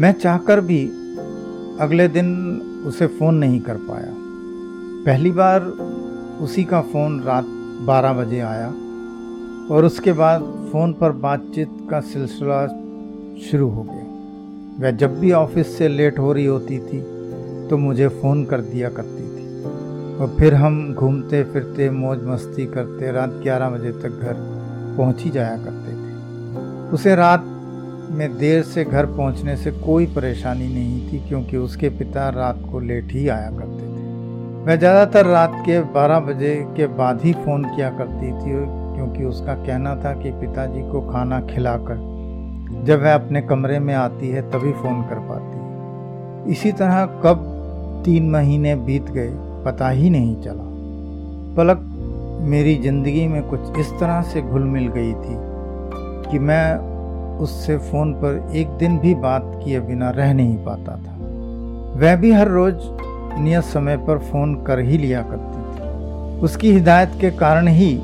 मैं चाहकर भी अगले दिन उसे फ़ोन नहीं कर पाया। पहली बार उसी का फ़ोन रात 12 बजे आया और उसके बाद फ़ोन पर बातचीत का सिलसिला शुरू हो गया। वह जब भी ऑफ़िस से लेट हो रही होती थी तो मुझे फ़ोन कर दिया करती थी। और फिर हम घूमते फिरते मौज मस्ती करते, रात 11 बजे तक घर पहुँच ही जाया करते थे। उसे रात में देर से घर पहुँचने से कोई परेशानी नहीं थी क्योंकि उसके पिता रात को लेट ही आया करते थे। वह ज़्यादातर रात के 12 बजे के बाद ही फ़ोन किया करती थी क्योंकि उसका कहना था कि पिताजी को खाना खिलाकर जब वह अपने कमरे में आती है तभी फ़ोन कर पाती है। इसी तरह कब तीन महीने बीत गए, पता ही नहीं चला। पलक मेरी ज़िंदगी में कुछ इस तरह से घुल मिल गई थी कि मैं उससे फ़ोन पर एक दिन भी बात किए बिना रह नहीं पाता था। वह भी हर रोज़ नियत समय पर फ़ोन कर ही लिया करती थी। उसकी हिदायत के कारण ही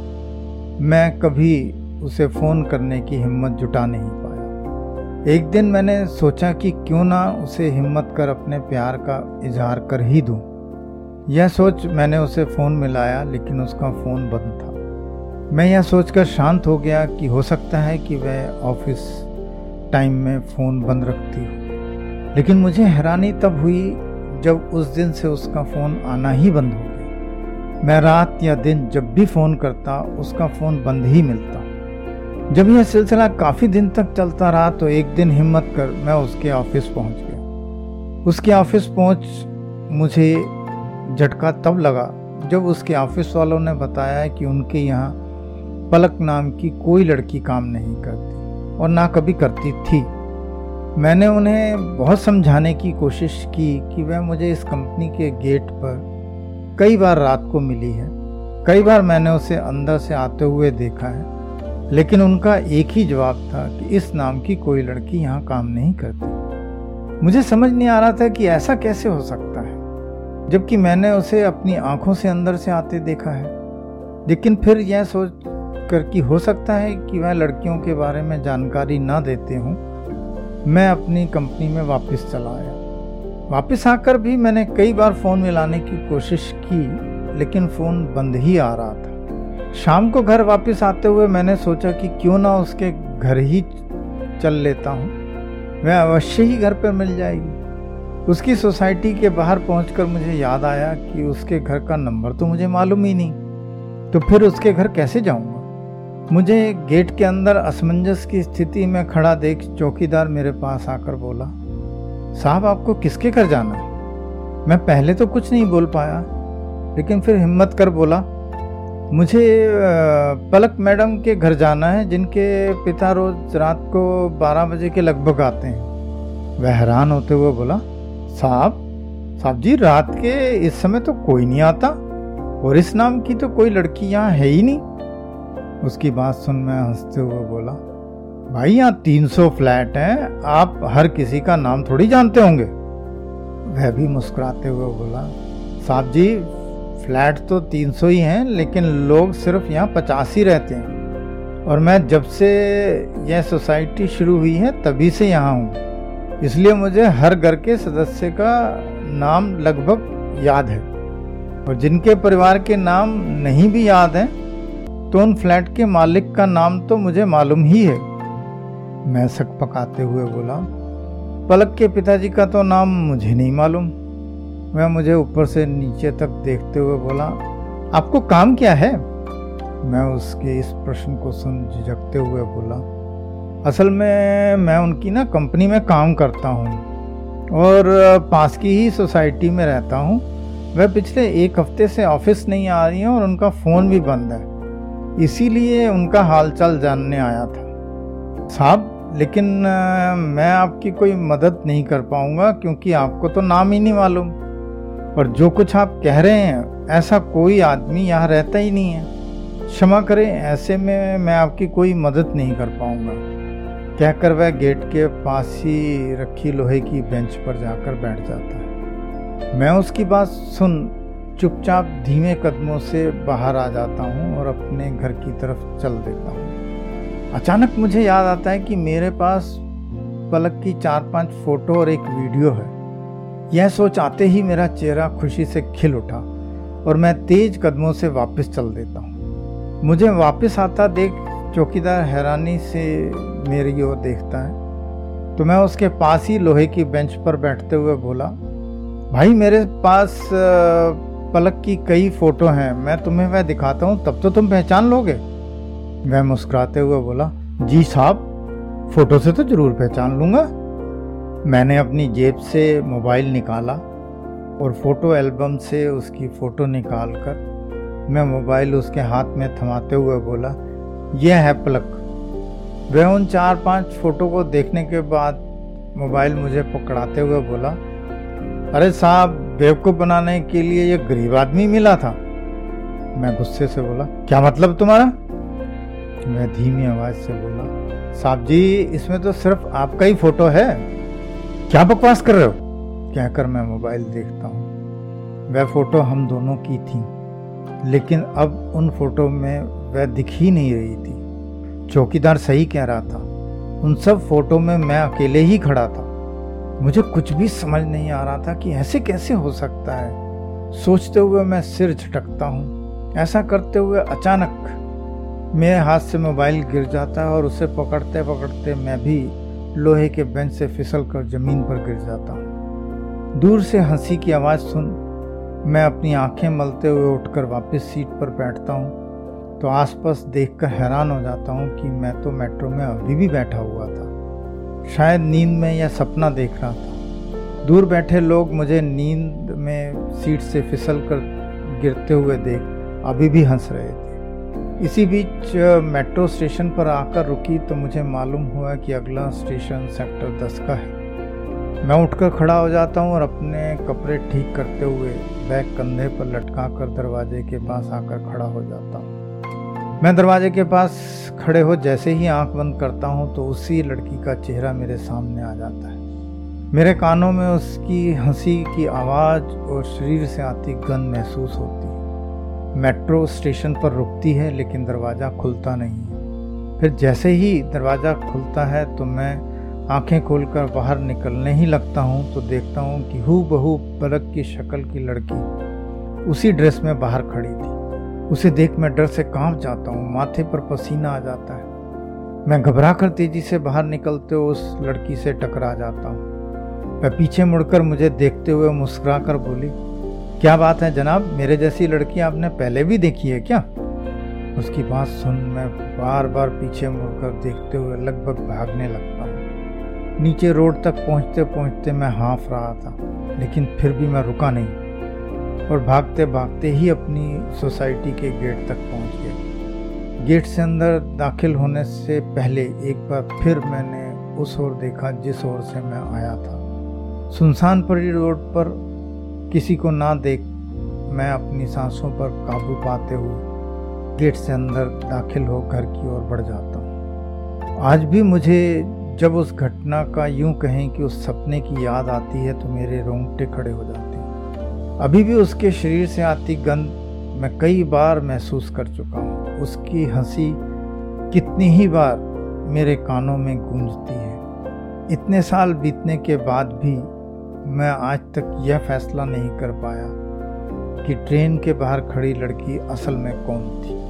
मैं कभी उसे फ़ोन करने की हिम्मत जुटा नहीं पाया। एक दिन मैंने सोचा कि क्यों ना उसे हिम्मत कर अपने प्यार का इजहार कर ही दूँ। यह सोच मैंने उसे फ़ोन मिलाया, लेकिन उसका फ़ोन बंद था। मैं यह सोचकर शांत हो गया कि हो सकता है कि वह ऑफ़िस टाइम में फ़ोन बंद रखती हो। लेकिन मुझे हैरानी तब हुई जब उस दिन से उसका फ़ोन आना ही बंद हो गया। मैं रात या दिन जब भी फ़ोन करता, उसका फ़ोन बंद ही मिलता। जब यह सिलसिला काफ़ी दिन तक चलता रहा तो एक दिन हिम्मत कर मैं उसके ऑफ़िस पहुँच गया। उसके ऑफ़िस पहुँच मुझे झटका तब लगा जब उसके ऑफ़िस वालों ने बताया कि उनके यहाँ पलक नाम की कोई लड़की काम नहीं करती और ना कभी करती थी। मैंने उन्हें बहुत समझाने की कोशिश की कि वह मुझे इस कंपनी के गेट पर कई बार रात को मिली है। कई बार मैंने उसे अंदर से आते हुए देखा है, लेकिन उनका एक ही जवाब था कि इस नाम की कोई लड़की यहाँ काम नहीं करती। मुझे समझ नहीं आ रहा था कि ऐसा कैसे हो सकता है, जबकि मैंने उसे अपनी आँखों से अंदर से आते देखा है। लेकिन फिर यह सोच कर कि हो सकता है कि वह लड़कियों के बारे में जानकारी ना देते हूँ। मैं अपनी कंपनी में वापस चला आया। वापस आकर भी मैंने कई बार फ़ोन मिलाने की कोशिश की, लेकिन फ़ोन बंद ही आ रहा था। शाम को घर वापस आते हुए मैंने सोचा कि क्यों ना उसके घर ही चल लेता हूँ। वह अवश्य ही घर पर मिल जाएगी। उसकी सोसाइटी के बाहर पहुंचकर मुझे याद आया कि उसके घर का नंबर तो मुझे मालूम ही नहीं। तो फिर उसके घर कैसे जाऊँगा मुझे गेट के अंदर असमंजस की स्थिति में खड़ा देख चौकीदार मेरे पास आकर बोला, साहब, आपको किसके घर जाना है? मैं पहले तो कुछ नहीं बोल पाया, लेकिन फिर हिम्मत कर बोला, मुझे पलक मैडम के घर जाना है, जिनके पिता रोज रात को 12 बजे के लगभग आते हैं। वह हैरान होते हुए बोला, साहब साहब जी, रात के इस समय तो कोई नहीं आता, और इस नाम की तो कोई लड़की यहाँ है ही नहीं। उसकी बात सुन मैं हँसते हुए बोला, भाई, यहाँ तीन सौ फ्लैट हैं, आप हर किसी का नाम थोड़ी जानते होंगे? वह भी मुस्कुराते हुए बोला, साहब जी, फ्लैट तो तीन सौ ही हैं, लेकिन लोग सिर्फ़ यहाँ पचास ही रहते हैं। और मैं जब से यह सोसाइटी शुरू हुई है, तभी से यहाँ हूँ। इसलिए मुझे हर घर के सदस्य का नाम लगभग याद है। और जिनके परिवार के नाम नहीं भी याद हैं उन फ्लैट के मालिक का नाम तो मुझे मालूम ही है। मैं सक पकाते हुए बोला, पलक के पिताजी का तो नाम मुझे नहीं मालूम। वह मुझे ऊपर से नीचे तक देखते हुए बोला, आपको काम क्या है? मैं उसके इस प्रश्न को सुन झिझकते हुए बोला, असल में मैं उनकी ना कंपनी में काम करता हूँ और पास की ही सोसाइटी में रहता हूँ। वह पिछले एक हफ़्ते से ऑफ़िस नहीं आ रही हैं और उनका फ़ोन भी बंद है। इसीलिए उनका हालचाल जानने आया था। साहब, लेकिन मैं आपकी कोई मदद नहीं कर पाऊँगा क्योंकि आपको तो नाम ही नहीं मालूम। और जो कुछ आप कह रहे हैं, ऐसा कोई आदमी यहाँ रहता ही नहीं है। क्षमा करें, ऐसे में मैं आपकी कोई मदद नहीं कर पाऊँगा। कहकर वह गेट के पास ही रखी लोहे की बेंच पर जाकर बैठ जाता है। मैं उसकी बात सुन चुपचाप धीमे कदमों से बाहर आ जाता हूँ और अपने घर की तरफ़ चल देता हूँ। अचानक मुझे याद आता है कि मेरे पास पलक की चार पाँच फ़ोटो और एक वीडियो है। यह सोच आते ही मेरा चेहरा खुशी से खिल उठा और मैं तेज कदमों से वापस चल देता हूँ। मुझे वापस आता देख चौकीदार हैरानी से मेरी ओर देखता है। तो मैं उसके पास ही लोहे की बेंच पर बैठते हुए बोला, भाई मेरे पास पलक की कई फ़ोटो हैं। मैं तुम्हें वह दिखाता हूँ, तब तो तुम पहचान लोगे। वह मुस्कुराते हुए बोला, जी साहब, फ़ोटो से तो ज़रूर पहचान लूँगा। मैंने अपनी जेब से मोबाइल निकाला और फ़ोटो एल्बम से उसकी फ़ोटो निकाल कर मैं मोबाइल उसके हाथ में थमाते हुए बोला, यह है पलक। वह उन चार पाँच फ़ोटो को देखने के बाद मोबाइल मुझे पकड़ाते हुए बोला, अरे साहब बेवकूफ़ बनाने के लिए यह गरीब आदमी मिला था। मैं गुस्से से बोला, क्या मतलब तुम्हारा? मैं धीमी आवाज़ से बोला, साहब जी, इसमें तो सिर्फ़ आपका ही फ़ोटो है। क्या बकवास कर रहे हो? कहकर मैं मोबाइल देखता हूँ। वह फ़ोटो हम दोनों की थी, लेकिन अब उन फ़ोटो में वह दिख ही नहीं रही थी। चौकीदार सही कह रहा था, उन सब फ़ोटो में मैं अकेले ही खड़ा था। मुझे कुछ भी समझ नहीं आ रहा था कि ऐसे कैसे हो सकता है। सोचते हुए मैं सिर झटकता हूँ। ऐसा करते हुए अचानक मेरे हाथ से मोबाइल गिर जाता है और उसे पकड़ते पकड़ते मैं भी लोहे के बेंच से फिसल कर ज़मीन पर गिर जाता हूँ। दूर से हँसी की आवाज़ सुन मैं अपनी आँखें मलते हुए उठकर वापस सीट पर बैठता हूँ। तो आसपास देखकर हैरान हो जाता हूँ कि मैं तो मेट्रो में अभी भी बैठा हुआ था। शायद नींद में या सपना देख रहा था। दूर बैठे लोग मुझे नींद में सीट से फिसल कर गिरते हुए देख अभी भी हंस रहे थे। इसी बीच मेट्रो स्टेशन पर आकर रुकी तो मुझे मालूम हुआ कि अगला स्टेशन सेक्टर दस का है। मैं उठकर खड़ा हो जाता हूँ और अपने कपड़े ठीक करते हुए बैग कंधे पर लटका कर दरवाजे के पास आकर खड़ा हो जाता हूँ। मैं दरवाजे के पास खड़े हो, जैसे ही आँख बंद करता हूँ तो उसी लड़की का चेहरा मेरे सामने आ जाता है। मेरे कानों में उसकी हँसी की आवाज़ और शरीर से आती गंध महसूस होती है। मेट्रो स्टेशन पर रुकती है, लेकिन दरवाज़ा खुलता नहीं है। फिर जैसे ही दरवाज़ा खुलता है तो मैं आँखें खोलकर बाहर निकलने ही लगता हूँ तो देखता हूँ कि हु बहू पलक की शक्ल की लड़की उसी ड्रेस में बाहर खड़ी थी। उसे देख मैं डर से काँप जाता हूँ, माथे पर पसीना आ जाता है। मैं घबरा कर तेज़ी से बाहर निकलते हुए उस लड़की से टकरा जाता हूँ। वह पीछे मुड़कर मुझे देखते हुए मुस्कुरा कर बोली, क्या बात है जनाब? मेरे जैसी लड़की आपने पहले भी देखी है क्या? उसकी बात सुन मैं बार बार पीछे मुड़कर देखते हुए लगभग भागने लगता हूँ। नीचे रोड तक पहुँचते पहुँचते मैं हाँफ रहा था, लेकिन फिर भी मैं रुका नहीं। और भागते भागते ही अपनी सोसाइटी के गेट तक पहुँच गया। गेट से अंदर दाखिल होने से पहले एक बार फिर मैंने उस ओर देखा जिस ओर से मैं आया था। सुनसान परी रोड पर किसी को ना देख मैं अपनी सांसों पर काबू पाते हुए गेट से अंदर दाखिल हो घर की ओर बढ़ जाता हूँ। आज भी मुझे जब उस घटना का यूँ कहें कि उस सपने की याद आती है तो मेरे रोंगटे खड़े हो जाते अभी भी उसके शरीर से आती गंध मैं कई बार महसूस कर चुका हूँ। उसकी हँसी कितनी ही बार मेरे कानों में गूंजती है। इतने साल बीतने के बाद भी मैं आज तक यह फैसला नहीं कर पाया कि ट्रेन के बाहर खड़ी लड़की असल में कौन थी।